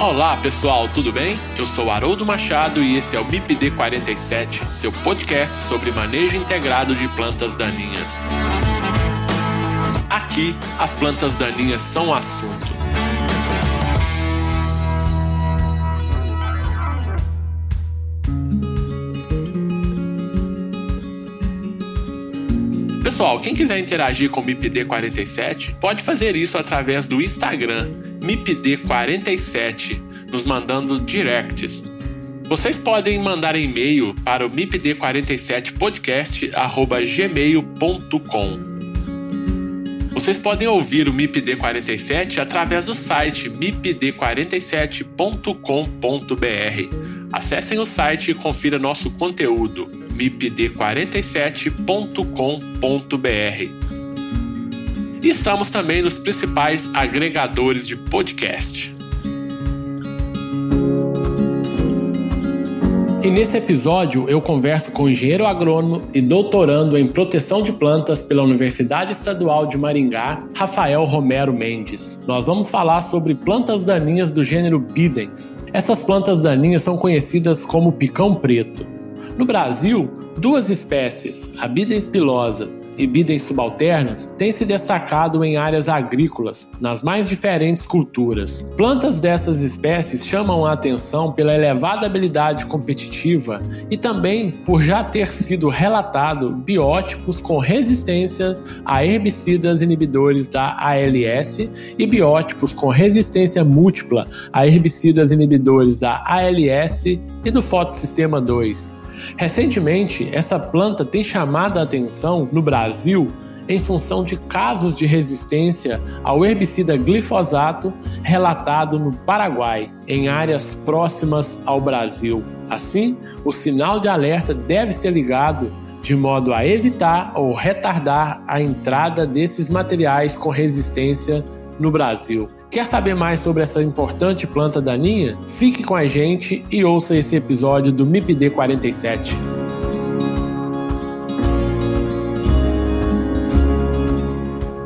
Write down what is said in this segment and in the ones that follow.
Olá pessoal, tudo bem? Eu sou Haroldo Machado e esse é o MIPD 47, seu podcast sobre manejo integrado de plantas daninhas. Aqui, as plantas daninhas são assunto. Pessoal, quem quiser interagir com o MIPD 47 pode fazer isso através do Instagram MIPD47, nos mandando directs. Vocês podem mandar e-mail para o mipd47podcast@gmail.com. Vocês podem ouvir o MIPD 47 através do site mipd47.com.br. Acessem o site e confira nosso conteúdo mipd47.com.br. E estamos também nos principais agregadores de podcast. E nesse episódio eu converso com engenheiro agrônomo e doutorando em proteção de plantas pela Universidade Estadual de Maringá, Rafael Romero Mendes. Nós vamos falar sobre plantas daninhas do gênero Bidens. Essas plantas daninhas são conhecidas como picão preto. No Brasil, duas espécies, a Bidens pilosa e bidens subalternas têm se destacado em áreas agrícolas, nas mais diferentes culturas. Plantas dessas espécies chamam a atenção pela elevada habilidade competitiva e também por já ter sido relatado biótipos com resistência a herbicidas inibidores da ALS e biótipos com resistência múltipla a herbicidas inibidores da ALS e do fotossistema 2. Recentemente, essa planta tem chamado a atenção no Brasil em função de casos de resistência ao herbicida glifosato relatado no Paraguai, em áreas próximas ao Brasil. Assim, o sinal de alerta deve ser ligado de modo a evitar ou retardar a entrada desses materiais com resistência no Brasil. Quer saber mais sobre essa importante planta daninha? Fique com a gente e ouça esse episódio do MIPD 47.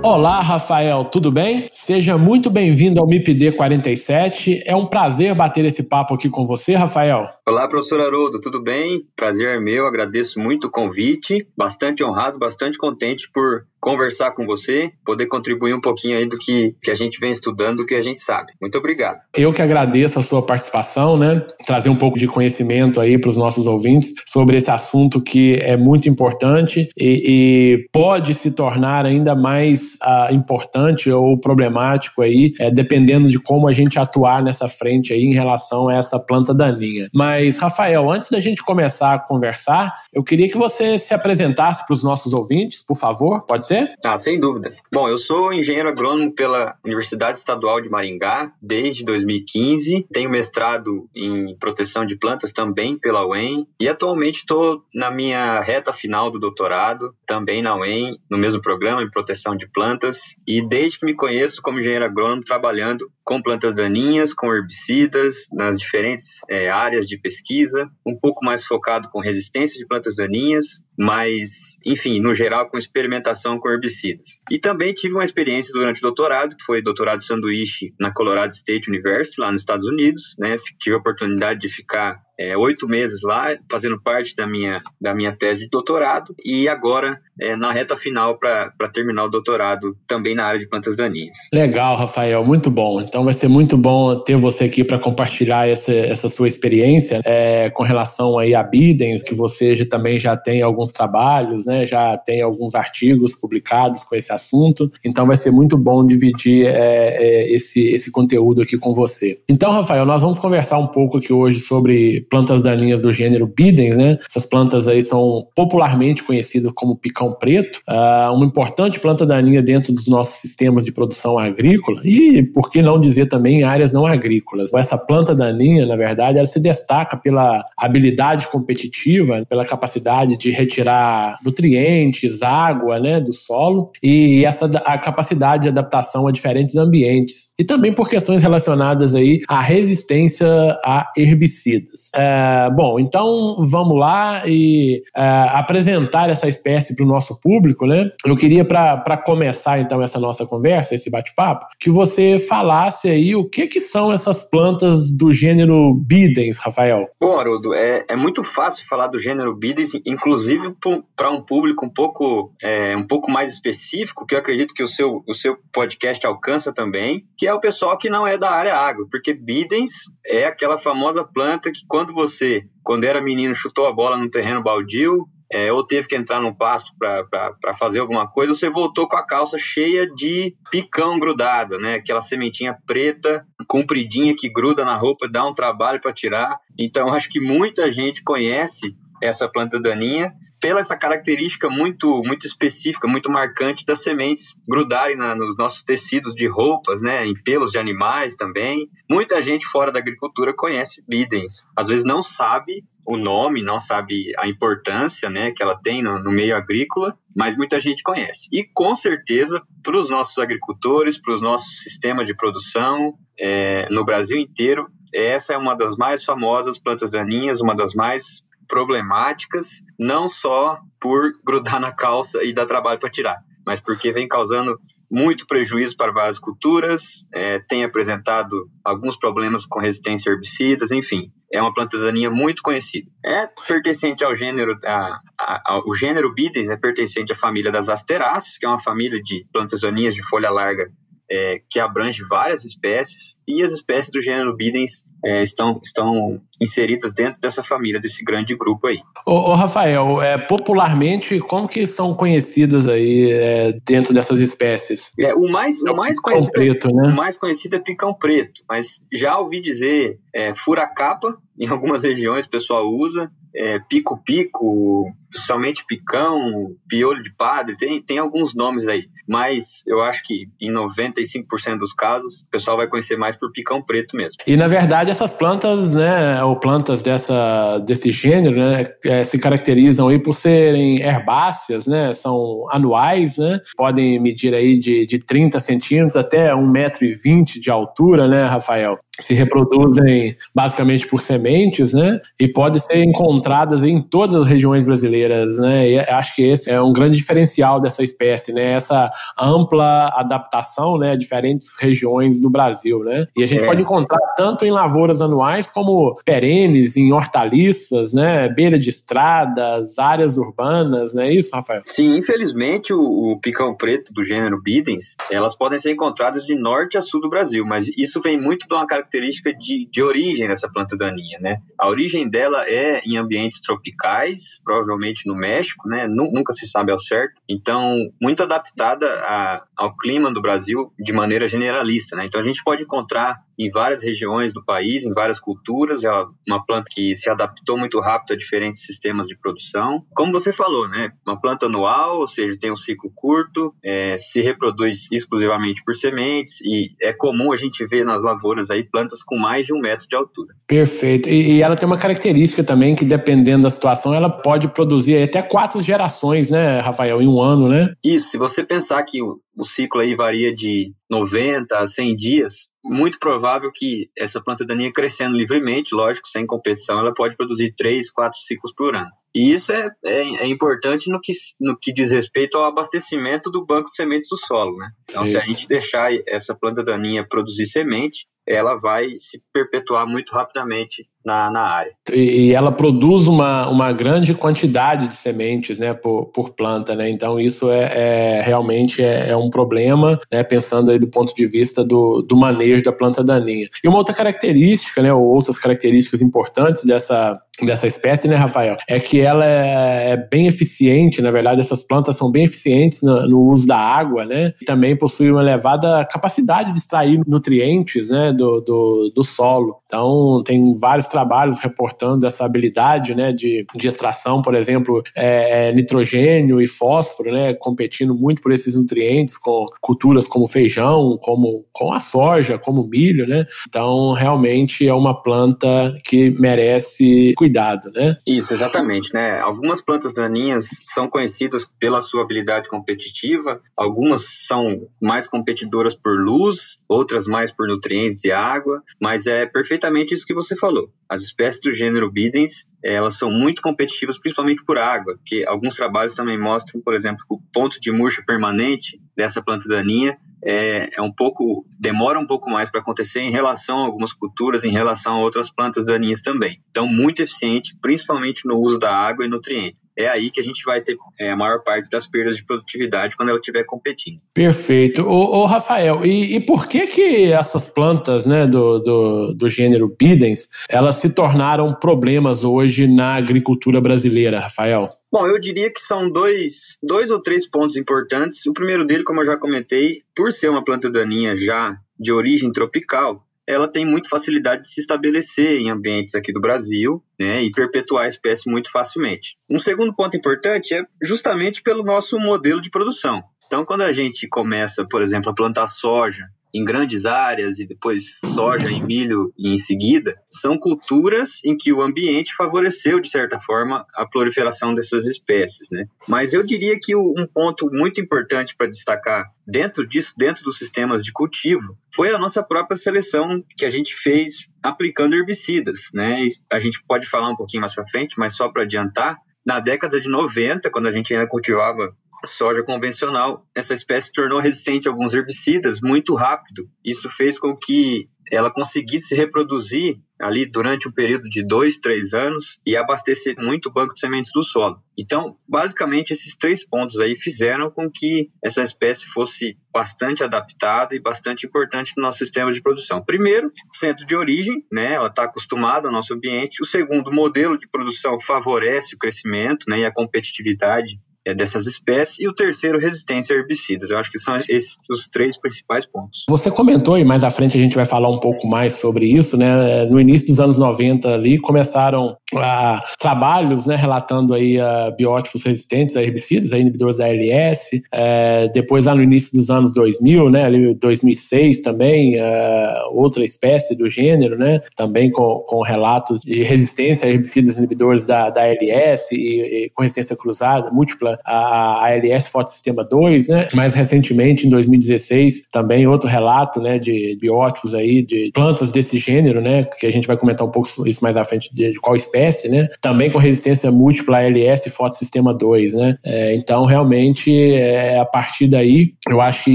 Olá, Rafael, tudo bem? Seja muito bem-vindo ao MIPD 47. É um prazer bater esse papo aqui com você, Rafael. Olá, professor Haroldo, tudo bem? Prazer meu, agradeço muito o convite. Bastante honrado, bastante contente por conversar com você, poder contribuir um pouquinho aí do que, que a gente vem estudando, do que a gente sabe. Muito obrigado. Eu que agradeço a sua participação, né? Trazer um pouco de conhecimento aí para os nossos ouvintes sobre esse assunto que é muito importante e, e pode se tornar ainda mais uh, importante ou problemático aí, é, dependendo de como a gente atuar nessa frente aí em relação a essa planta daninha. Mas, Rafael, antes da gente começar a conversar, eu queria que você se apresentasse para os nossos ouvintes, por favor. Pode ser? Ah, sem dúvida. Bom, eu sou engenheiro agrônomo pela Universidade Estadual de Maringá desde 2015. Tenho mestrado em proteção de plantas também pela UEM e atualmente estou na minha reta final do doutorado, também na UEM, no mesmo programa em proteção de plantas. E desde que me conheço como engenheiro agrônomo, trabalhando com plantas daninhas, com herbicidas, nas diferentes é, áreas de pesquisa, um pouco mais focado com resistência de plantas daninhas, mas, enfim, no geral, com experimentação com herbicidas. E também tive uma experiência durante o doutorado, que foi doutorado sanduíche na Colorado State University, lá nos Estados Unidos, né? Tive a oportunidade de ficar é, oito meses lá, fazendo parte da minha, da minha tese de doutorado, e agora é, na reta final para terminar o doutorado também na área de plantas daninhas. Legal, Rafael, muito bom. Então vai ser muito bom ter você aqui para compartilhar essa, essa sua experiência é, com relação aí a Bidens, que você já, também já tem alguns trabalhos, né, já tem alguns artigos publicados com esse assunto. Então vai ser muito bom dividir é, é esse, esse conteúdo aqui com você. Então, Rafael, nós vamos conversar um pouco aqui hoje sobre plantas daninhas do gênero Bidens, né? Essas plantas aí são popularmente conhecidas como picão preto, uh, uma importante planta daninha dentro dos nossos sistemas de produção agrícola e, por que não dizer também, em áreas não agrícolas. Essa planta daninha, na verdade, ela se destaca pela habilidade competitiva, pela capacidade de retirar nutrientes, água, né, do solo e essa a capacidade de adaptação a diferentes ambientes e também por questões relacionadas aí à resistência a herbicidas. É, bom, então vamos lá e é, apresentar essa espécie para o nosso público, né? Eu queria, para começar então essa nossa conversa, esse bate-papo, que você falasse aí o que, que são essas plantas do gênero Bidens, Rafael. Bom, Haroldo, é, é muito fácil falar do gênero Bidens, inclusive para um público um pouco, é, um pouco mais específico, que eu acredito que o seu, o seu podcast alcança também, que é o pessoal que não é da área agro, porque Bidens é aquela famosa planta que quando você, quando era menino, chutou a bola no terreno baldio, é, ou teve que entrar no pasto para fazer alguma coisa, você voltou com a calça cheia de picão grudado, né? Aquela sementinha preta, compridinha que gruda na roupa, dá um trabalho para tirar. Então, acho que muita gente conhece essa planta daninha pela essa característica muito muito específica, muito marcante das sementes grudarem na, nos nossos tecidos de roupas, né, em pelos de animais também. Muita gente fora da agricultura conhece bidens. Às vezes não sabe o nome, não sabe a importância né, que ela tem no, no meio agrícola, mas muita gente conhece. E com certeza, para os nossos agricultores, para o nosso sistema de produção é, no Brasil inteiro, essa é uma das mais famosas plantas daninhas, uma das mais problemáticas, não só por grudar na calça e dar trabalho para tirar, mas porque vem causando muito prejuízo para várias culturas, é, tem apresentado alguns problemas com resistência a herbicidas, enfim, é uma planta daninha muito conhecida. É pertencente ao gênero, a, a, a, o gênero Bidens é pertencente à família das asteráceas, que é uma família de plantas daninhas de folha larga é, que abrange várias espécies, e as espécies do gênero Bidens é, estão, estão inseridas dentro dessa família, desse grande grupo aí. Ô, ô Rafael, é, popularmente, como que são conhecidas aí é, dentro dessas espécies? É, o mais, o mais conhecido, é preto, né? o mais conhecido é picão preto, mas já ouvi dizer é, fura-capa, em algumas regiões o pessoal usa, é, pico-pico, somente picão, piolho de padre, tem, tem alguns nomes aí. Mas eu acho que em 95% dos casos o pessoal vai conhecer mais por picão preto mesmo. E na verdade essas plantas, né, ou plantas dessa, desse gênero, né, é, se caracterizam aí por serem herbáceas, né, são anuais, né, podem medir aí de, de 30 centímetros até 1,20m de altura, né, Rafael? Se reproduzem basicamente por sementes, né? E podem ser encontradas em todas as regiões brasileiras, né? E acho que esse é um grande diferencial dessa espécie, né? Essa ampla adaptação, né, a diferentes regiões do Brasil, né? E a gente é. pode encontrar tanto em lavouras anuais como perenes, em hortaliças, né? Beira de estradas, áreas urbanas, não é isso, Rafael? Sim, infelizmente o, o picão preto do gênero Bidens, elas podem ser encontradas de norte a sul do Brasil, mas isso vem muito de uma característica de, de origem dessa planta daninha, né? A origem dela é em ambientes tropicais, provavelmente no México, né? Nunca se sabe ao certo. Então, muito adaptada a, ao clima do Brasil de maneira generalista, né? Então, a gente pode encontrar em várias regiões do país, em várias culturas. É uma planta que se adaptou muito rápido a diferentes sistemas de produção. Como você falou, né? Uma planta anual, ou seja, tem um ciclo curto, é, se reproduz exclusivamente por sementes e é comum a gente ver nas lavouras aí plantas com mais de um metro de altura. Perfeito. E, e ela tem uma característica também que, dependendo da situação, ela pode produzir até quatro gerações, né, Rafael, em um ano, né? Isso. Se você pensar que o, ciclo aí varia de 90 a 100 dias, muito provável que essa planta daninha crescendo livremente, lógico, sem competição, ela pode produzir três, quatro ciclos por ano. E isso é, é, é, importante no que, no que diz respeito ao abastecimento do banco de sementes do solo, né? Então, Sim. se a gente deixar essa planta daninha produzir semente, ela vai se perpetuar muito rapidamente na, na área. E ela produz uma, uma grande quantidade de sementes né, por, por planta, né? Então isso é, é realmente é, é, um problema, né, pensando aí do ponto de vista do, do manejo da planta daninha. E uma outra característica, né, ou outras características importantes dessa, dessa espécie, né, Rafael, é que ela é, é bem eficiente, na verdade essas plantas são bem eficientes no, no uso da água, né? E também possuem uma elevada capacidade de extrair nutrientes, né, do, do, do solo. Então tem vários trabalhos reportando essa habilidade né, de, de extração, por exemplo, é, é, nitrogênio e fósforo, né, competindo muito por esses nutrientes com culturas como feijão, como com a soja, como milho, né? Então, realmente é uma planta que merece cuidado, né? Isso, exatamente, né? Algumas plantas daninhas são conhecidas pela sua habilidade competitiva, algumas são mais competidoras por luz, outras mais por nutrientes à água, mas é perfeitamente isso que você falou. As espécies do gênero Bidens, elas são muito competitivas, principalmente por água, que alguns trabalhos também mostram, por exemplo, o ponto de murcha permanente dessa planta daninha é, é um pouco demora um pouco mais para acontecer em relação a algumas culturas, em relação a outras plantas daninhas também. Então, muito eficiente, principalmente no uso da água e nutrientes é aí que a gente vai ter é, a maior parte das perdas de produtividade quando ela estiver competindo. Perfeito. Ô, ô Rafael, e, e, por que que essas plantas né, do, do, do gênero Bidens, elas se tornaram problemas hoje na agricultura brasileira, Rafael? Bom, eu diria que são dois, dois ou três pontos importantes. O primeiro dele, como eu já comentei, por ser uma planta daninha já de origem tropical, ela tem muita facilidade de se estabelecer em ambientes aqui do Brasil né, e perpetuar a espécie muito facilmente. Um segundo ponto importante é justamente pelo nosso modelo de produção. Então, quando a gente começa, por exemplo, a plantar soja em grandes áreas e depois soja e milho em seguida, são culturas em que o ambiente favoreceu, de certa forma, a proliferação dessas espécies. Né? Mas eu diria que um ponto muito importante para destacar dentro disso, dentro dos sistemas de cultivo, foi a nossa própria seleção que a gente fez aplicando herbicidas. Né? A gente pode falar um pouquinho mais para frente, mas só para adiantar, na década de 90, quando a gente ainda cultivava soja convencional, essa espécie tornou resistente a alguns herbicidas muito rápido. Isso fez com que ela conseguisse reproduzir ali durante um período de dois, três anos e abastecer muito o banco de sementes do solo. Então, basicamente, esses três pontos aí fizeram com que essa espécie fosse bastante adaptada e bastante importante no nosso sistema de produção. Primeiro, centro de origem, né? Ela está acostumada ao nosso ambiente. O segundo, modelo de produção favorece o crescimento né, e a competitividade dessas espécies, e o terceiro, resistência a herbicidas. Eu acho que são esses os três principais pontos. Você comentou, e mais à frente a gente vai falar um pouco mais sobre isso, né? No início dos anos 90 ali, começaram a, trabalhos, né, relatando aí a biótipos resistentes a herbicidas, a inibidores da ALS, é, depois lá no início dos anos 2000, né, ali 2006 também, é, outra espécie do gênero, né, também com, com relatos de resistência a herbicidas inibidores da, da ALS e, e com resistência cruzada, múltipla a, ALS Fotossistema 2, né? Mais recentemente, em 2016, também outro relato, né, de biótipos aí, de plantas desse gênero, né, que a gente vai comentar um pouco isso mais à frente de, de qual espécie, né? Também com resistência múltipla ALS Fotossistema 2, né? É, então, realmente, é, a partir daí, eu acho que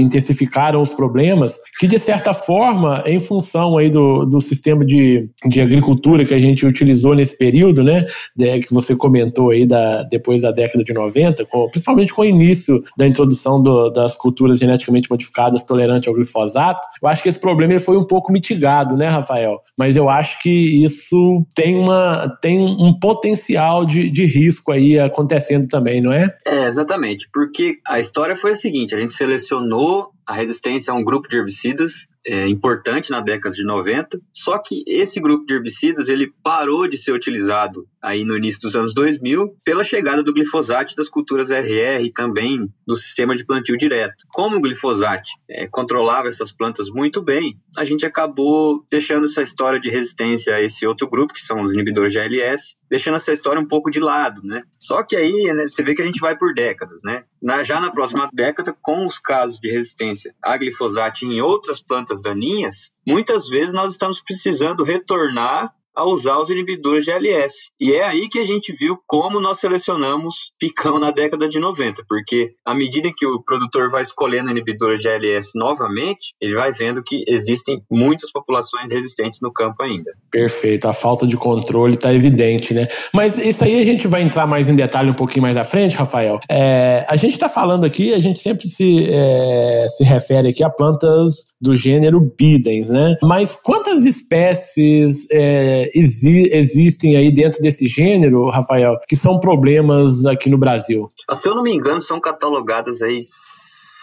intensificaram os problemas que, de certa forma, em função aí do, do sistema de, de agricultura que a gente utilizou nesse período, né, de, que você comentou aí da, depois da década de 90, com, principalmente com o início da introdução do, das culturas geneticamente modificadas tolerantes ao glifosato, eu acho que esse problema ele foi um pouco mitigado, né, Rafael? Mas eu acho que isso tem, uma, tem um potencial de, de risco aí acontecendo também, não é? É, exatamente, porque a história foi a seguinte, a gente selecionou a resistência a um grupo de herbicidas é, importante na década de 90, só que esse grupo de herbicidas ele parou de ser utilizado aí no início dos anos 2000 pela chegada do glifosato das culturas RR e também do sistema de plantio direto. Como o glifosato é, controlava essas plantas muito bem, a gente acabou deixando essa história de resistência a esse outro grupo, que são os inibidores de ALS, deixando essa história um pouco de lado, né? Só que aí né, você vê que a gente vai por décadas, né? Na, já na próxima década, com os casos de resistência a glifosato em outras plantas daninhas, muitas vezes nós estamos precisando retornar a usar os inibidores de ALS. E é aí que a gente viu como nós selecionamos picão na década de 90, porque à medida que o produtor vai escolhendo inibidores de ALS novamente, ele vai vendo que existem muitas populações resistentes no campo ainda. Perfeito, a falta de controle está evidente, né? Mas isso aí a gente vai entrar mais em detalhe um pouquinho mais à frente, Rafael. É, a gente está falando aqui, a gente sempre se, é, se refere aqui a plantas do gênero Bidens, né? Mas quantas espécies é, exi existem aí dentro desse gênero, Rafael, que são problemas aqui no Brasil? Se eu não me engano, são catalogadas aí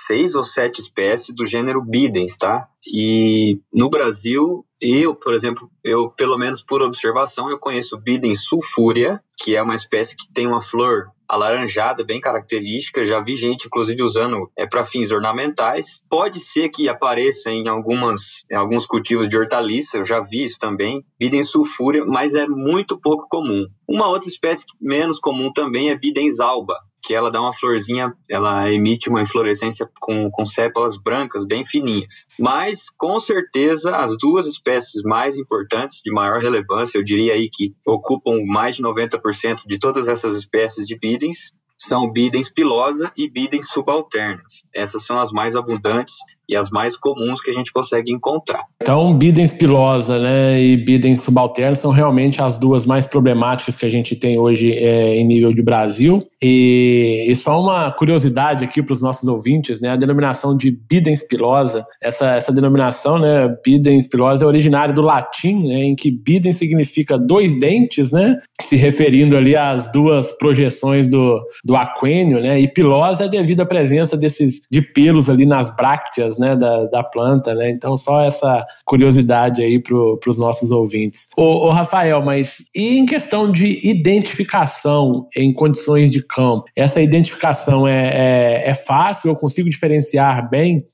seis ou sete espécies do gênero Bidens, tá? E no Brasil, eu, por exemplo, eu, pelo menos por observação, eu conheço Bidens sulfúrea, que é uma espécie que tem uma flor alaranjada, bem característica. Já vi gente, inclusive, usando é, para fins ornamentais. Pode ser que apareça em, algumas, em alguns cultivos de hortaliça, eu já vi isso também. Bidens sulfúrea, mas é muito pouco comum. Uma outra espécie menos comum também é Bidens alba, que ela dá uma florzinha, ela emite uma inflorescência com, com sépalas brancas bem fininhas. Mas, com certeza, as duas espécies mais importantes, de maior relevância, eu diria aí que ocupam mais de 90% de todas essas espécies de bidens, são bidens pilosa e bidens subalternas. Essas são as mais abundantes e as mais comuns que a gente consegue encontrar. Então, bidens pilosa né, e bidens subalternos são realmente as duas mais problemáticas que a gente tem hoje é, em nível de Brasil. E, e só uma curiosidade aqui para os nossos ouvintes, né, a denominação de bidens pilosa, essa, essa denominação, né, bidens pilosa é originária do latim, né, em que bidens significa dois dentes, né, se referindo ali às duas projeções do, do aquênio, né, e pilosa é devido à presença desses de pelos ali nas brácteas né, da, da planta, né? Então, só essa curiosidade aí para os nossos ouvintes. Ô, ô, Rafael, mas e em questão de identificação em condições de campo? Essa identificação é, é, é fácil? Eu consigo diferenciar bem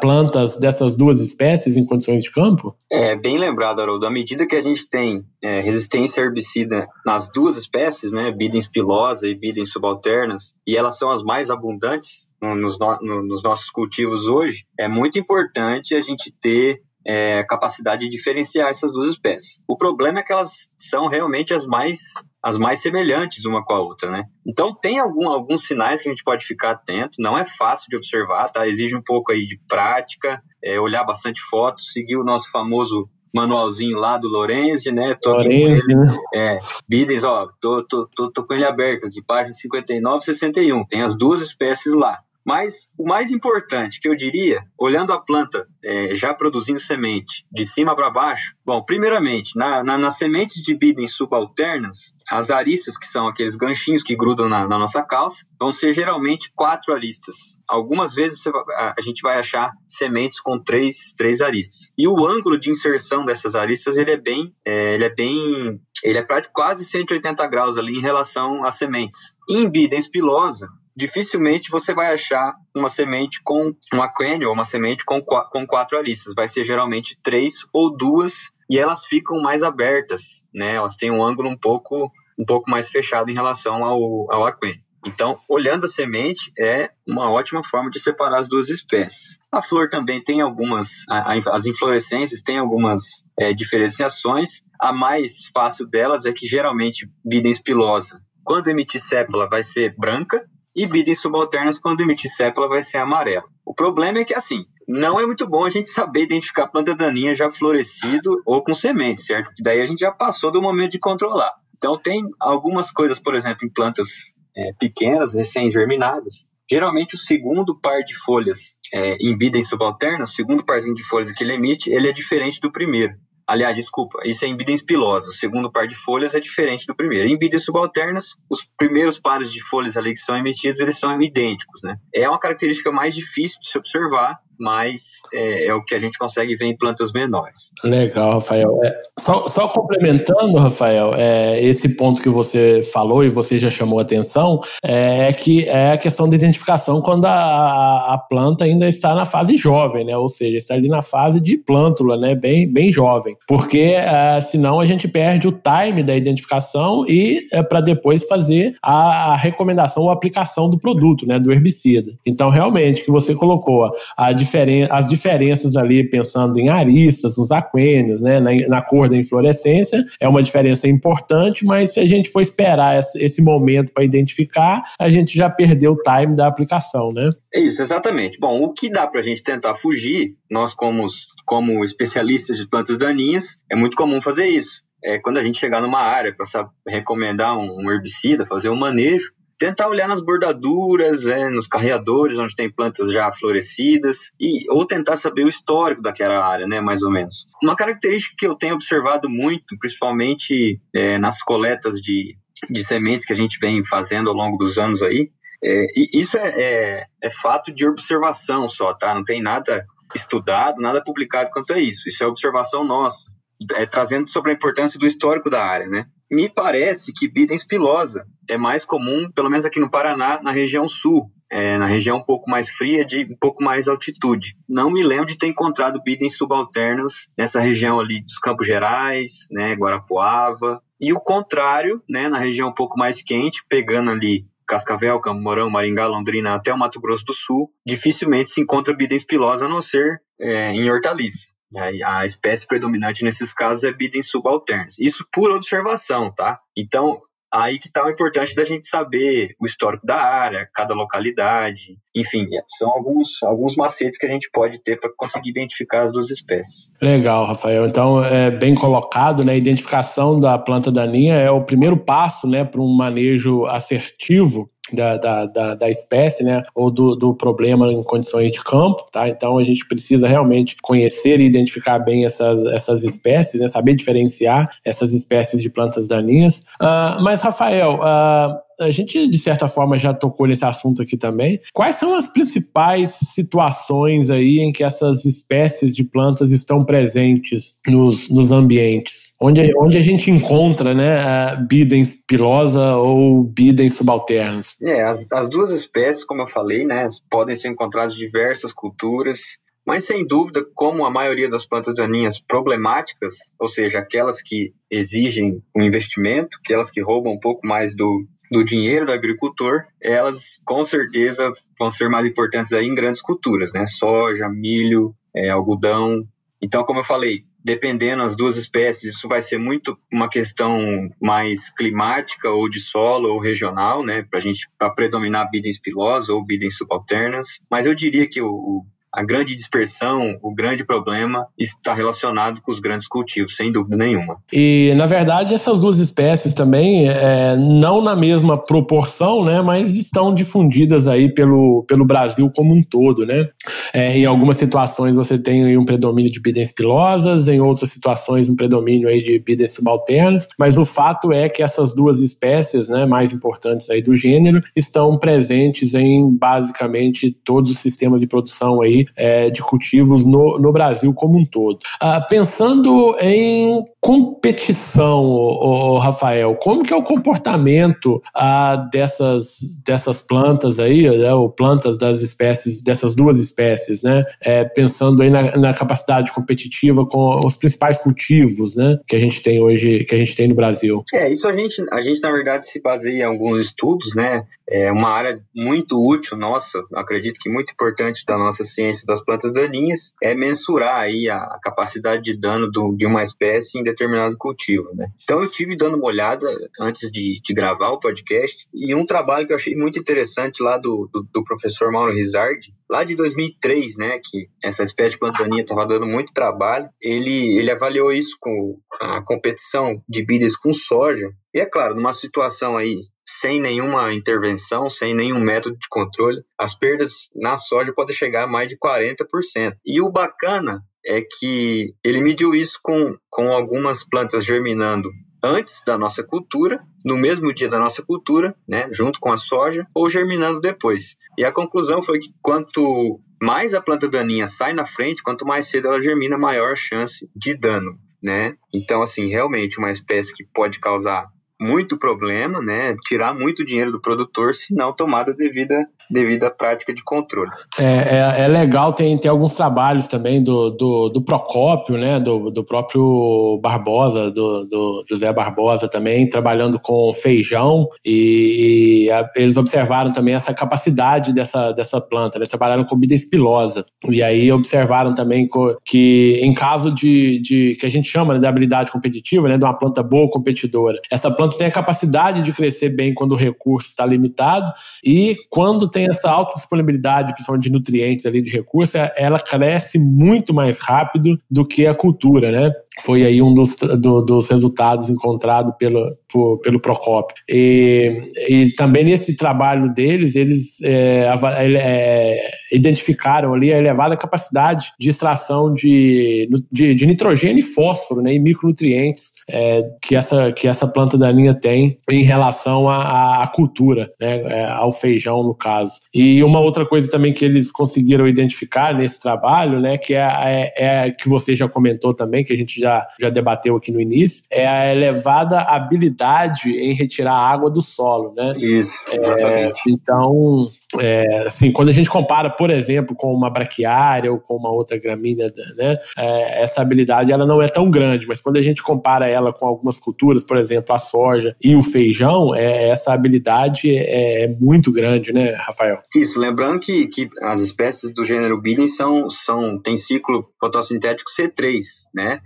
plantas dessas duas espécies em condições de campo? É bem lembrado, Haroldo. À medida que a gente tem é, resistência herbicida nas duas espécies, né, Bidens pilosa e Bidens subalternas, e elas são as mais abundantes nos, no, nos nossos cultivos hoje, é muito importante a gente ter é, capacidade de diferenciar essas duas espécies. O problema é que elas são realmente as mais as mais semelhantes uma com a outra, né? Então tem algum, alguns sinais que a gente pode ficar atento. Não é fácil de observar, tá? Exige um pouco aí de prática, é, olhar bastante fotos, seguir o nosso famoso manualzinho lá do Lorenzi, né? Tô Lorenzi, né? É, Bidens, ó, tô, tô, tô, tô com ele aberto aqui, página 59 e 61. Tem as duas espécies lá. Mas o mais importante que eu diria, olhando a planta é, já produzindo semente de cima para baixo, bom, primeiramente, na, na, nas sementes de bidens subalternas, as aristas, que são aqueles ganchinhos que grudam na, na nossa calça, vão ser geralmente quatro aristas. Algumas vezes a gente vai achar sementes com três, três aristas. E o ângulo de inserção dessas aristas ele é bem, é, ele é bem, ele é quase 180 graus ali em relação às sementes. Em bidens pilosa, dificilmente você vai achar uma semente com um aquênio ou uma semente com, com quatro aristas. Vai ser geralmente três ou duas e elas ficam mais abertas, né? Elas têm um ângulo um pouco, um pouco mais fechado em relação ao, ao aquênio. Então, olhando a semente é uma ótima forma de separar as duas espécies. A flor também tem algumas, as inflorescências têm algumas é, diferenciações. A mais fácil delas é que geralmente bidens pilosa, quando emitir sépola, vai ser branca e bidens subalternas, quando emitir sépola, vai ser amarelo. O problema é que, assim, não é muito bom a gente saber identificar planta daninha já florescido ou com semente, certo? daí a gente já passou do momento de controlar. Então, tem algumas coisas, por exemplo, em plantas é, pequenas, recém-germinadas. Geralmente, o segundo par de folhas é, em bidens subalternas, o segundo parzinho de folhas que ele emite, ele é diferente do primeiro. Aliás, desculpa, isso é em bidens pilosa. O segundo par de folhas é diferente do primeiro. Em bidens subalternas, os primeiros pares de folhas ali que são emitidos, eles são idênticos, né? É uma característica mais difícil de se observar, mas é, é, o que a gente consegue ver em plantas menores. Legal, Rafael. É, só, só, complementando, Rafael, é, esse ponto que você falou e você já chamou atenção, é, que é a questão da identificação quando a, a planta ainda está na fase jovem, né? Ou seja, está ali na fase de plântula, né? Bem, bem jovem. Porque é, senão a gente perde o time da identificação e é para depois fazer a, a recomendação ou aplicação do produto, né? Do herbicida. Então, realmente, que você colocou a diferen as diferenças ali, pensando em aristas, nos aquênios, né, na, na, cor da inflorescência, é uma diferença importante, mas se a gente for esperar esse, esse momento para identificar, a gente já perdeu o time da aplicação, né? É isso, exatamente. Bom, o que dá para a gente tentar fugir, nós como, como especialistas de plantas daninhas, é muito comum fazer isso. É quando a gente chegar numa área para recomendar um herbicida, fazer um manejo, tentar olhar nas bordaduras, é, nos carreadores onde tem plantas já florescidas e ou tentar saber o histórico daquela área, né, mais ou menos. Uma característica que eu tenho observado muito, principalmente é, nas coletas de, de sementes que a gente vem fazendo ao longo dos anos aí, é, isso é, é, é fato de observação só, tá? Não tem nada estudado, nada publicado quanto a isso. Isso é observação nossa, é, trazendo sobre a importância do histórico da área, né? Me parece que Bidens pilosa é mais comum, pelo menos aqui no Paraná, na região sul, é, na região um pouco mais fria, de um pouco mais altitude. Não me lembro de ter encontrado bidens subalternas nessa região ali dos Campos Gerais, né, Guarapuava. E o contrário, né, na região um pouco mais quente, pegando ali Cascavel, Camorão, Maringá, Londrina, até o Mato Grosso do Sul, dificilmente se encontra bidens pilosa a não ser é, em hortaliça. A espécie predominante nesses casos é bidens subalternas. Isso por observação, tá? Então, Aí que está o importante da gente saber o histórico da área, cada localidade, enfim, são alguns, alguns macetes que a gente pode ter para conseguir identificar as duas espécies. Legal, Rafael. Então, é bem colocado, né? A identificação da planta daninha é o primeiro passo, né, para um manejo assertivo da, da, da, da, espécie, né, ou do, do problema em condições de campo, tá? Então a gente precisa realmente conhecer e identificar bem essas, essas espécies, né, saber diferenciar essas espécies de plantas daninhas. Uh, mas, Rafael, uh, a gente, de certa forma, já tocou nesse assunto aqui também. Quais são as principais situações aí em que essas espécies de plantas estão presentes nos, nos ambientes? Onde, onde a gente encontra né, bidens pilosa ou bidens subalternos? É, as, as duas espécies, como eu falei, né, podem ser encontradas em diversas culturas, mas sem dúvida, como a maioria das plantas daninhas problemáticas, ou seja, aquelas que exigem um investimento, aquelas que roubam um pouco mais do, do dinheiro do agricultor, elas com certeza vão ser mais importantes aí em grandes culturas, né? Soja, milho, é, algodão. Então, como eu falei, dependendo das duas espécies, isso vai ser muito uma questão mais climática ou de solo ou regional, né? Para gente pra predominar bidens pilosas ou bidens subalternas. Mas eu diria que o, a grande dispersão, o grande problema está relacionado com os grandes cultivos, sem dúvida nenhuma. E, na verdade, essas duas espécies também, é, não na mesma proporção, né, mas estão difundidas aí pelo, pelo Brasil como um todo, né? É, em algumas situações você tem um predomínio de bidens pilosas, em outras situações um predomínio aí de bidens subalternas, mas o fato é que essas duas espécies, né, mais importantes aí do gênero, estão presentes em basicamente todos os sistemas de produção aí é, de cultivos no, no Brasil como um todo. Ah, pensando em competição, Rafael, como que é o comportamento ah, dessas, dessas plantas aí, né, ou plantas das espécies, dessas duas espécies, né? É, pensando aí na, na, capacidade competitiva com os principais cultivos, né? Que a gente tem hoje, que a gente tem no Brasil. É, isso a gente, a gente na verdade se baseia em alguns estudos, né? É uma área muito útil, nossa, acredito que muito importante da nossa ciência das plantas daninhas é mensurar aí a capacidade de dano do, de uma espécie em determinado cultivo, né? Então eu tive dando uma olhada antes de, de gravar o podcast e um trabalho que eu achei muito interessante lá do, do, do professor Mauro Rizardi, lá de 2003, né, que essa espécie de planta daninha estava dando muito trabalho, ele, ele avaliou isso com a competição de bides com soja e é claro, numa situação aí sem nenhuma intervenção, sem nenhum método de controle, as perdas na soja podem chegar a mais de 40%. E o bacana é que ele mediu isso com, com algumas plantas germinando antes da nossa cultura, no mesmo dia da nossa cultura, né, junto com a soja, ou germinando depois. E a conclusão foi que quanto mais a planta daninha sai na frente, quanto mais cedo ela germina, maior a chance de dano, né? Então, assim, realmente uma espécie que pode causar muito problema, né? Tirar muito dinheiro do produtor se não tomada devida devido à prática de controle. É, é, é, legal, tem, tem alguns trabalhos também do, do, do Procópio, né, do, do próprio Barbosa, do, do José Barbosa também, trabalhando com feijão. E, e a, eles observaram também essa capacidade dessa, dessa planta, eles trabalharam com bida espilosa. E aí observaram também que em caso de, de que a gente chama né, de habilidade competitiva, né, de uma planta boa competidora, essa planta tem a capacidade de crescer bem quando o recurso está limitado e quando tem essa alta disponibilidade, principalmente de nutrientes ali, de recursos, ela cresce muito mais rápido do que a cultura, né? Foi aí um dos, do, dos resultados encontrados pelo, pelo Procopio. E, e também nesse trabalho deles, eles é, é, identificaram ali a elevada capacidade de extração de, de, de nitrogênio e fósforo né, e micronutrientes é, que, essa, que essa planta daninha tem em relação à, à cultura, né, é, ao feijão, no caso. E uma outra coisa também que eles conseguiram identificar nesse trabalho, né, que é, é, é que você já comentou também, que a gente já, já debateu aqui no início, é a elevada habilidade em retirar água do solo, né? Isso. É, então, é, assim, quando a gente compara, por exemplo, com uma braquiária ou com uma outra gramínea, né, é, essa habilidade ela não é tão grande, mas quando a gente compara ela com algumas culturas, por exemplo, a soja e o feijão, é, essa habilidade é, é muito grande, né, Rafael? Isso, lembrando que, que as espécies do gênero Bidem são, são, têm ciclo fotossintético C3, né?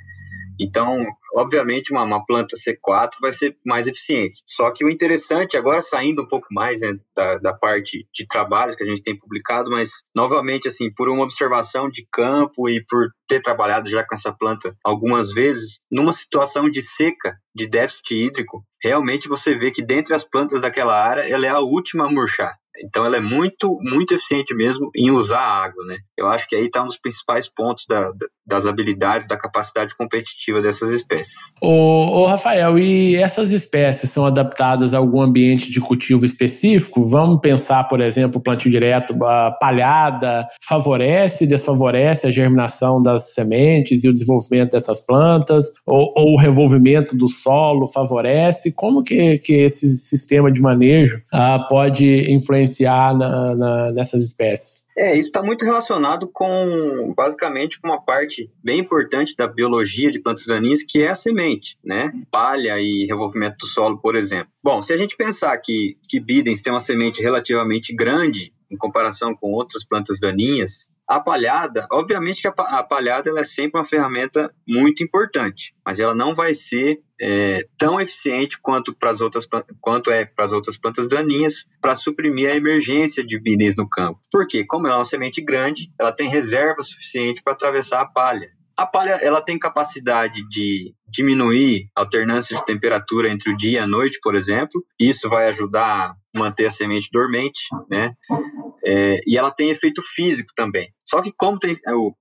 Então, obviamente, uma, uma, planta C4 vai ser mais eficiente. Só que o interessante, agora saindo um pouco mais né, da, da, parte de trabalhos que a gente tem publicado, mas novamente, assim, por uma observação de campo e por ter trabalhado já com essa planta algumas vezes, numa situação de seca, de déficit hídrico, realmente você vê que dentre as plantas daquela área, ela é a última a murchar. Então ela é muito, muito eficiente mesmo em usar água, né? Eu acho que aí está um dos principais pontos da, das habilidades, da capacidade competitiva dessas espécies. Ô, ô, Rafael, e essas espécies são adaptadas a algum ambiente de cultivo específico? Vamos pensar, por exemplo, plantio direto, a palhada, favorece, desfavorece a germinação das sementes e o desenvolvimento dessas plantas? Ou, ou o revolvimento do solo favorece? Como que, que esse sistema de manejo ah, pode influenciar na, na, nessas espécies? É, isso está muito relacionado com, basicamente, com uma parte bem importante da biologia de plantas daninhas, que é a semente, né? Palha e revolvimento do solo, por exemplo. Bom, se a gente pensar que, que bidens tem uma semente relativamente grande em comparação com outras plantas daninhas, a palhada, obviamente que a palhada ela é sempre uma ferramenta muito importante, mas ela não vai ser é, tão eficiente quanto para as outras quanto é para as outras plantas daninhas para suprimir a emergência de bidens no campo. Por quê? Como ela é uma semente grande, ela tem reserva suficiente para atravessar a palha. A palha ela tem capacidade de diminuir a alternância de temperatura entre o dia e a noite, por exemplo. Isso vai ajudar a manter a semente dormente, né? É, e ela tem efeito físico também. Só que como tem,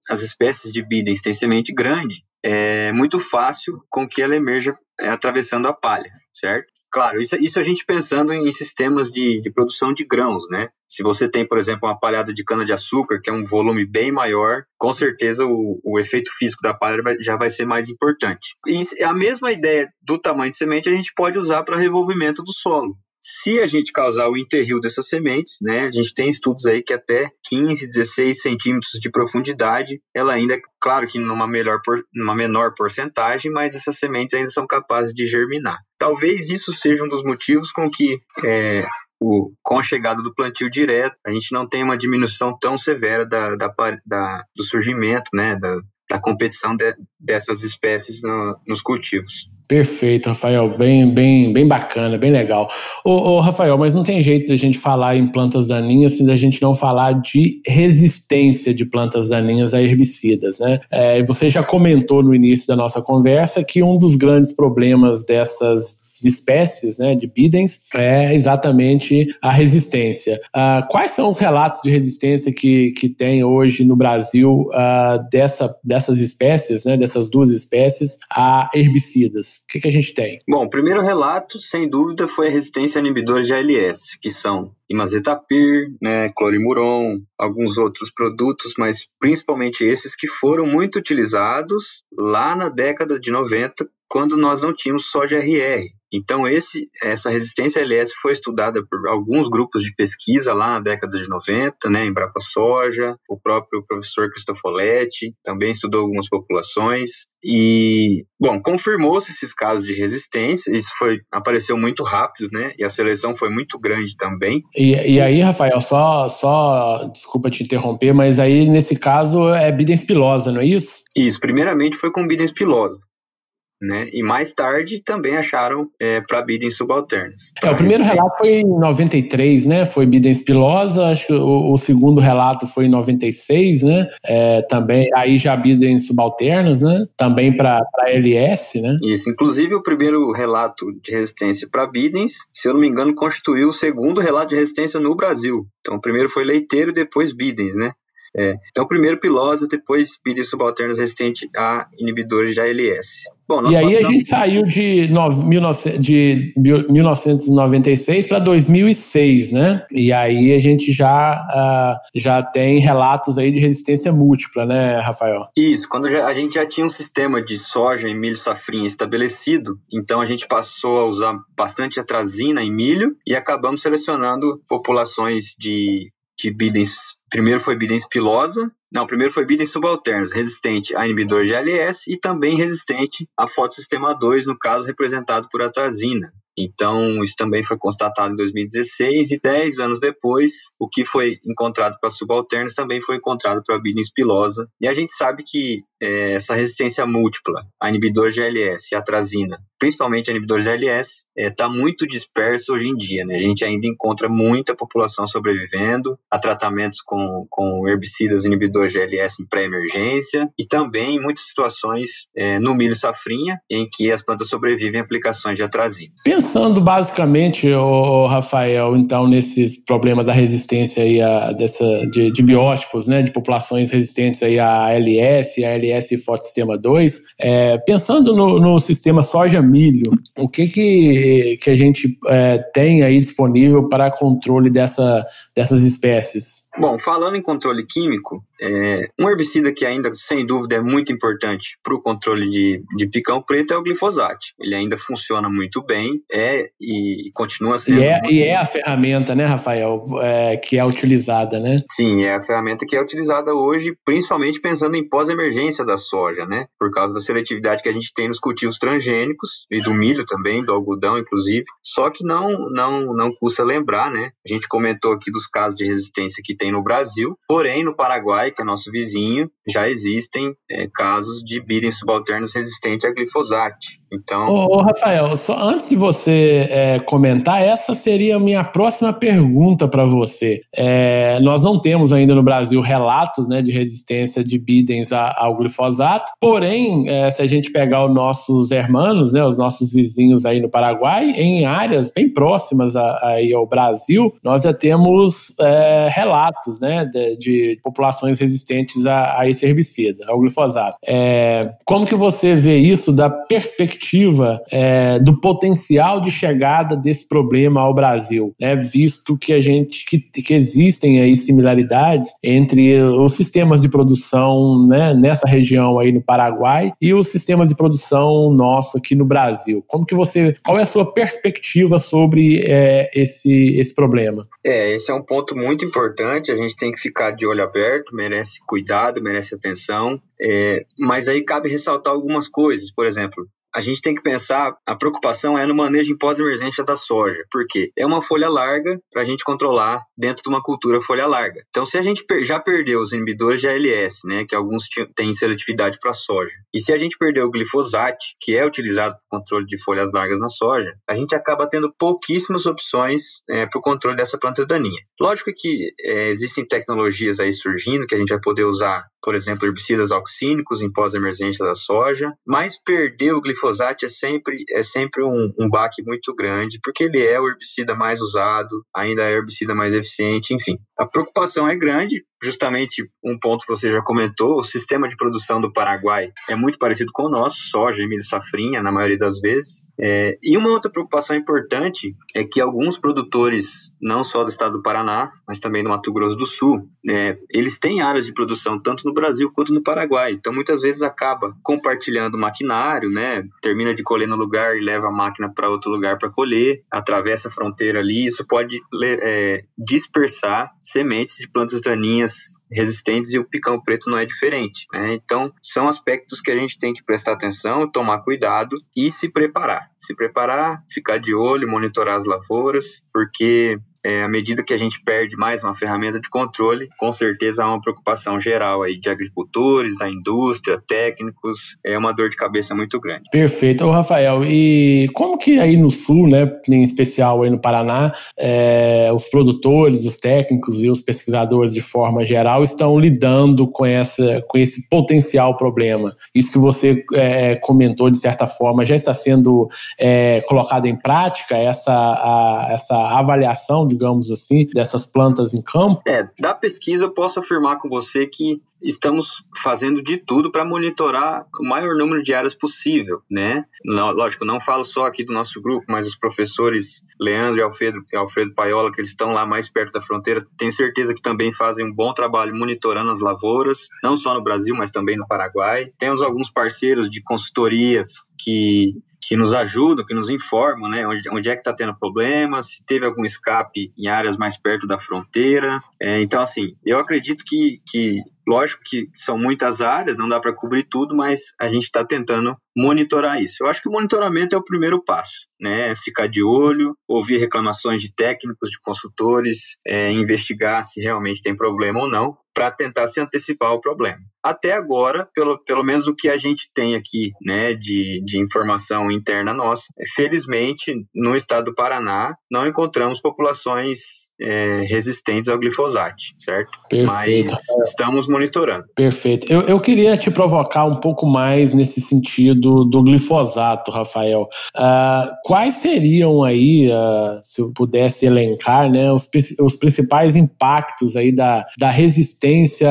as espécies de bidens têm semente grande, é muito fácil com que ela emerja é, atravessando a palha, certo? Claro, isso, isso a gente pensando em sistemas de, de produção de grãos, né? Se você tem, por exemplo, uma palhada de cana-de-açúcar, que é um volume bem maior, com certeza o, o efeito físico da palha vai, já vai ser mais importante. E a mesma ideia do tamanho de semente a gente pode usar para revolvimento do solo. Se a gente causar o interrio dessas sementes, né, a gente tem estudos aí que até 15, 16 centímetros de profundidade, ela ainda, claro que numa, melhor, numa menor porcentagem, mas essas sementes ainda são capazes de germinar. Talvez isso seja um dos motivos com que é, o, com a chegada do plantio direto, a gente não tem uma diminuição tão severa da, da, da do surgimento, né, da, da competição de, dessas espécies no, nos cultivos. Perfeito, Rafael. Bem, bem, bem bacana, bem legal. Ô, ô, Rafael, mas não tem jeito da gente falar em plantas daninhas se a gente não falar de resistência de plantas daninhas a herbicidas, né? É, você já comentou no início da nossa conversa que um dos grandes problemas dessas espécies, né, de bidens, é exatamente a resistência. Uh, quais são os relatos de resistência que, que tem hoje no Brasil uh, dessa, dessas espécies, né, dessas duas espécies, a herbicidas? O que, que a gente tem? Bom, o primeiro relato, sem dúvida, foi a resistência a inibidores de ALS, que são imazetapir, né, clorimuron, alguns outros produtos, mas principalmente esses que foram muito utilizados lá na década de 90, quando nós não tínhamos só GRR. Então, esse, essa resistência LS foi estudada por alguns grupos de pesquisa lá na década de 90, né, em Brapa Soja, o próprio professor Cristofoletti também estudou algumas populações. E, bom, confirmou-se esses casos de resistência, isso foi, apareceu muito rápido, né, e a seleção foi muito grande também. E, e aí, Rafael, só, só, desculpa te interromper, mas aí, nesse caso, é bidens pilosa, não é isso? Isso, primeiramente foi com bidens pilosa né? E mais tarde também acharam é, para bidens subalternas. É, o primeiro relato foi em 93, né? Foi bidens pilosa, acho que o, o segundo relato foi em 96, né? É, também, aí já bidens subalternas, né? Também para LS, né? Isso, inclusive o primeiro relato de resistência para bidens, se eu não me engano, constituiu o segundo relato de resistência no Brasil. Então o primeiro foi leiteiro, depois bidens, né? É, então, primeiro pilosa, depois bidens subalternos resistente a inibidores de ALS. Bom, e aí a gente saiu de, no, 19, de 1996 para 2006, né? E aí a gente já, uh, já tem relatos aí de resistência múltipla, né, Rafael? Isso, quando já, a gente já tinha um sistema de soja e milho safrinha estabelecido, então a gente passou a usar bastante atrazina em milho e acabamos selecionando populações de, de bidens. Primeiro foi bidens pilosa, não, primeiro foi bidens subalternos, resistente a inibidor de ALS e também resistente a fotossistema 2, no caso representado por atrazina. Então, isso também foi constatado em 2016 e 10 anos depois, o que foi encontrado para subalternos também foi encontrado para bidens pilosa. E a gente sabe que é, essa resistência múltipla a inibidores de ALS e atrazina, principalmente a inibidores de ALS, está é, tá muito disperso hoje em dia. Né? A gente ainda encontra muita população sobrevivendo a tratamentos com, com herbicidas inibidores de ALS em pré-emergência e também muitas situações é, no milho safrinha, em que as plantas sobrevivem a aplicações de atrazina. Pensando basicamente, o Rafael, então, nesse problema da resistência aí a, dessa, de, de biótipos, né, de populações resistentes aí a ALS e a LS Forte Sistema 2, é, pensando no, no, sistema soja-milho, o que, que, que a gente é, tem aí disponível para controle dessa, dessas espécies? Bom, falando em controle químico, é, um herbicida que ainda, sem dúvida, é muito importante para o controle de, de picão preto é o glifosato. Ele ainda funciona muito bem é, e, e continua sendo. E é, e é, a ferramenta, né, Rafael, é, que é utilizada, né? Sim, é a ferramenta que é utilizada hoje, principalmente pensando em pós-emergência da soja, né? Por causa da seletividade que a gente tem nos cultivos transgênicos e do milho também, do algodão, inclusive. Só que não, não, não custa lembrar, né? A gente comentou aqui dos casos de resistência que tem tem no Brasil, porém no Paraguai, que é nosso vizinho, já existem é, casos de virem subalternos resistentes a glifosato. Então. Ô, ô, Rafael, só antes de você é, comentar, essa seria a minha próxima pergunta para você. É, nós não temos ainda no Brasil relatos né, de resistência de bidens ao glifosato, porém, é, se a gente pegar os nossos hermanos, né, os nossos vizinhos aí no Paraguai, em áreas bem próximas a, aí ao Brasil, nós já temos é, relatos né, de, de, populações resistentes a, a, esse herbicida, ao glifosato. É, como que você vê isso da perspectiva perspectiva é, do potencial de chegada desse problema ao Brasil, né? visto que a gente que, que existem aí similaridades entre os sistemas de produção né, nessa região aí no Paraguai e os sistemas de produção nosso aqui no Brasil. Como que você, qual é a sua perspectiva sobre é, esse, esse problema? É, esse é um ponto muito importante. A gente tem que ficar de olho aberto, merece cuidado, merece atenção. É, mas aí cabe ressaltar algumas coisas. Por exemplo, a gente tem que pensar, a preocupação é no manejo em pós-emergência da soja, porque é uma folha larga para a gente controlar dentro de uma cultura folha larga. Então, se a gente já perdeu os inibidores de ALS, né, que alguns têm seletividade para soja, e se a gente perdeu o glifosato, que é utilizado para o controle de folhas largas na soja, a gente acaba tendo pouquíssimas opções é, para o controle dessa planta daninha. Lógico que é, existem tecnologias aí surgindo que a gente vai poder usar por exemplo, herbicidas auxínicos em pós-emergência da soja, mas perder o glifosato é sempre, é sempre um, um baque muito grande, porque ele é o herbicida mais usado, ainda é o herbicida mais eficiente, enfim. A preocupação é grande, justamente um ponto que você já comentou, o sistema de produção do Paraguai é muito parecido com o nosso, soja e milho safrinha, na maioria das vezes. É, e uma outra preocupação importante é que alguns produtores, não só do estado do Paraná, mas também do Mato Grosso do Sul, é, eles têm áreas de produção tanto no Brasil quanto no Paraguai. Então, muitas vezes acaba compartilhando maquinário, né? Termina de colher no lugar e leva a máquina para outro lugar para colher, atravessa a fronteira ali. Isso pode é, dispersar sementes de plantas daninhas resistentes e o picão preto não é diferente. Né? Então, são aspectos que a gente tem que prestar atenção, tomar cuidado e se preparar. Se preparar, ficar de olho, monitorar as lavouras, porque é, à medida que a gente perde mais uma ferramenta de controle, com certeza há uma preocupação geral aí de agricultores, da indústria, técnicos, é uma dor de cabeça muito grande. Perfeito. Ô, Rafael, e como que aí no sul, né, em especial aí no Paraná, é, os produtores, os técnicos e os pesquisadores de forma geral estão lidando com, essa, com esse potencial problema? Isso que você é, comentou de certa forma já está sendo é, colocado em prática, essa, a, essa avaliação, digamos assim, dessas plantas em campo? É, da pesquisa eu posso afirmar com você que estamos fazendo de tudo para monitorar o maior número de áreas possível, né? Lógico, não falo só aqui do nosso grupo, mas os professores Leandro e Alfredo, Alfredo Paiola, que eles estão lá mais perto da fronteira, tenho certeza que também fazem um bom trabalho monitorando as lavouras, não só no Brasil, mas também no Paraguai. Temos alguns parceiros de consultorias que que nos ajudam, que nos informam, né, onde, onde é que está tendo problema, se teve algum escape em áreas mais perto da fronteira. É, então, assim, eu acredito que, que Lógico que são muitas áreas, não dá para cobrir tudo, mas a gente está tentando monitorar isso. Eu acho que o monitoramento é o primeiro passo, né? Ficar de olho, ouvir reclamações de técnicos, de consultores, é, investigar se realmente tem problema ou não, para tentar se antecipar ao problema. Até agora, pelo, pelo menos o que a gente tem aqui, né, de, de informação interna nossa, felizmente, no estado do Paraná, não encontramos populações é, resistentes ao glifosato, certo? Perfeito. Mas estamos monitorando. Perfeito. Eu, eu queria te provocar um pouco mais nesse sentido do glifosato, Rafael. Uh, quais seriam aí, uh, se eu pudesse elencar, né, os, os principais impactos aí da, da resistência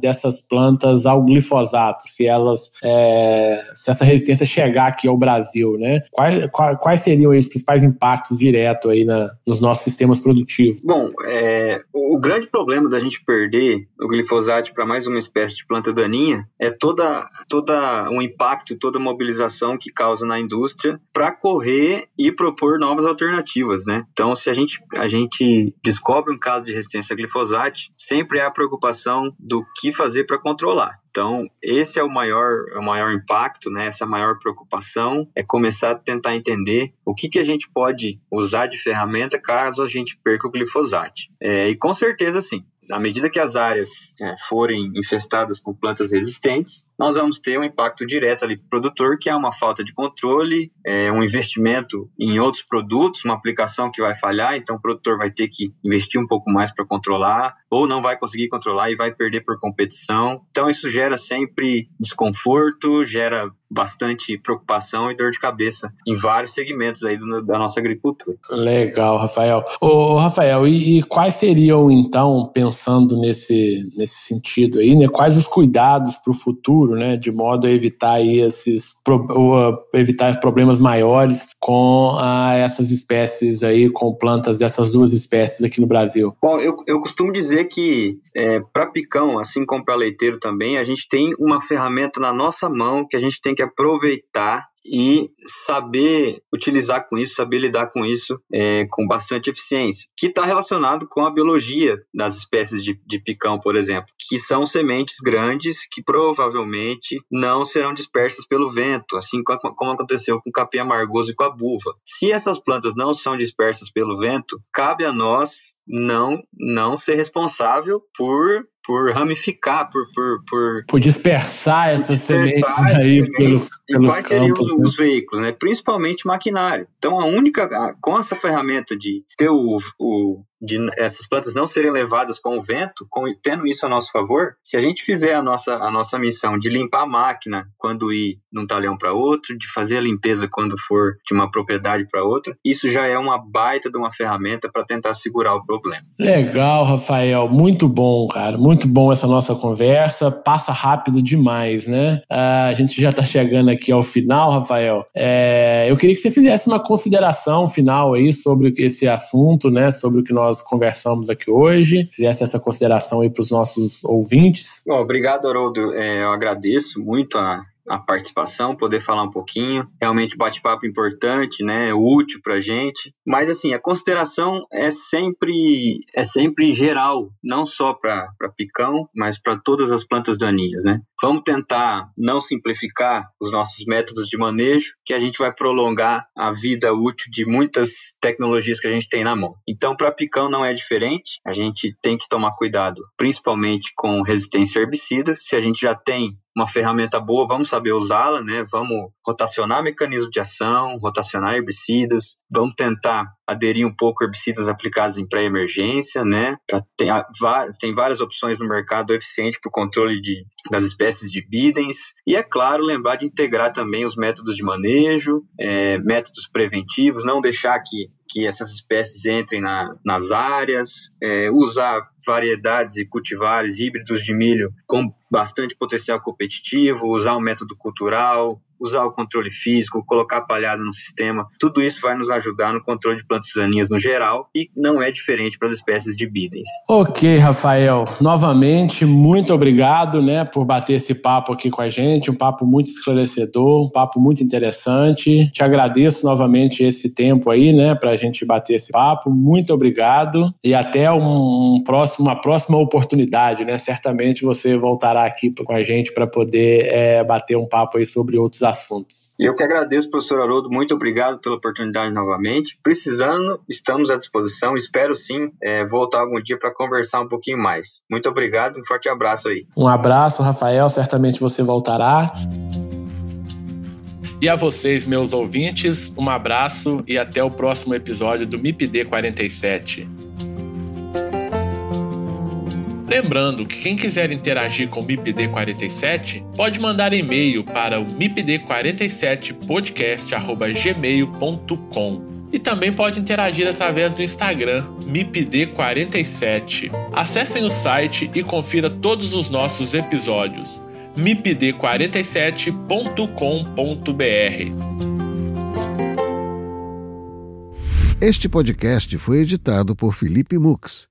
dessas plantas ao glifosato, se elas, é, se essa resistência chegar aqui ao Brasil, né? Quais, quais, quais seriam os principais impactos diretos aí na, nos nossos sistemas produtivos? Bom, é, o grande problema da gente perder o glifosato para mais uma espécie de planta daninha é toda, toda o impacto, toda a mobilização que causa na indústria para correr e propor novas alternativas, né? Então, se a gente, a gente descobre um caso de resistência a glifosato, sempre há a preocupação do que fazer para controlar. Então, esse é o maior, é o maior impacto, né? essa maior preocupação, é começar a tentar entender o que, que a gente pode usar de ferramenta caso a gente perca o glifosato. É, e com certeza, sim, à medida que as áreas é, forem infestadas com plantas resistentes, nós vamos ter um impacto direto ali para o produtor, que é uma falta de controle, é um investimento em outros produtos, uma aplicação que vai falhar, então o produtor vai ter que investir um pouco mais para controlar, ou não vai conseguir controlar e vai perder por competição. Então isso gera sempre desconforto, gera bastante preocupação e dor de cabeça em vários segmentos aí do, da nossa agricultura. Legal, Rafael. Ô, Rafael, e, e, quais seriam então, pensando nesse, nesse sentido aí, né, quais os cuidados para o futuro né, de modo a evitar aí esses evitar problemas maiores com ah, essas espécies aí, com plantas dessas duas espécies aqui no Brasil? Bom, eu, eu costumo dizer que é, para picão, assim como para leiteiro também, a gente tem uma ferramenta na nossa mão que a gente tem que aproveitar e saber utilizar com isso, saber lidar com isso é, com bastante eficiência, que está relacionado com a biologia das espécies de, de picão, por exemplo, que são sementes grandes que provavelmente não serão dispersas pelo vento, assim como aconteceu com o capim amargoso e com a buva. Se essas plantas não são dispersas pelo vento, cabe a nós não não ser responsável por por ramificar, por por, por, por dispersar essas sementes aí sementes, pelos, pelos quais seriam os, né? os, veículos, né? Principalmente maquinário. Então a única com essa ferramenta de ter o, o de essas plantas não serem levadas com o vento, com, tendo isso a nosso favor, se a gente fizer a nossa, a nossa missão de limpar a máquina quando ir de um talhão para outro, de fazer a limpeza quando for de uma propriedade para outra, isso já é uma baita de uma ferramenta para tentar segurar o problema. Legal, Rafael, muito bom, cara, muito bom essa nossa conversa, passa rápido demais, né? Uh, a gente já está chegando aqui ao final, Rafael. É, eu queria que você fizesse uma consideração final aí sobre esse assunto, né? Sobre o que nós nós conversamos aqui hoje, fizesse essa consideração aí para os nossos ouvintes. Bom, obrigado, Haroldo. É, eu agradeço muito a a participação, poder falar um pouquinho. Realmente bate-papo importante, né? Útil pra gente. Mas assim, a consideração é sempre é sempre geral, não só para picão, mas para todas as plantas daninhas, né? Vamos tentar não simplificar os nossos métodos de manejo, que a gente vai prolongar a vida útil de muitas tecnologias que a gente tem na mão. Então, para picão não é diferente. A gente tem que tomar cuidado, principalmente com resistência a herbicida. Se a gente já tem uma ferramenta boa, vamos saber usá-la, né? Vamos rotacionar mecanismo de ação, rotacionar herbicidas, vamos tentar aderir um pouco a herbicidas aplicados em pré-emergência, né? Tem, tem várias opções no mercado eficiente para o controle de, das espécies de bidens. E é claro, lembrar de integrar também os métodos de manejo, é, métodos preventivos, não deixar que que essas espécies entrem na, nas áreas, é, usar variedades e cultivares híbridos de milho com bastante potencial competitivo, usar o um método cultural, usar o controle físico, colocar palhada no sistema, tudo isso vai nos ajudar no controle de plantas daninhas no geral e não é diferente para as espécies de bidens. Ok, Rafael, novamente, muito obrigado né, por bater esse papo aqui com a gente, um papo muito esclarecedor, um papo muito interessante. Te agradeço novamente esse tempo aí, né, para a gente bater esse papo. Muito obrigado e até um próximo, uma próxima oportunidade, né? Certamente você voltará aqui com a gente para poder é, bater um papo aí sobre outros assuntos. Eu que agradeço, professor Haroldo, muito obrigado pela oportunidade novamente. Precisando, estamos à disposição. Espero sim é, voltar algum dia para conversar um pouquinho mais. Muito obrigado, um forte abraço aí. Um abraço, Rafael. Certamente você voltará. E a vocês, meus ouvintes, um abraço e até o próximo episódio do MIPD 47. Lembrando que quem quiser interagir com o MIPD 47 pode mandar e-mail para o mipd47podcast@gmail.com. E também pode interagir através do Instagram MIPD47. Acessem o site e confira todos os nossos episódios mipd47.com.br. Este podcast foi editado por Felipe Mux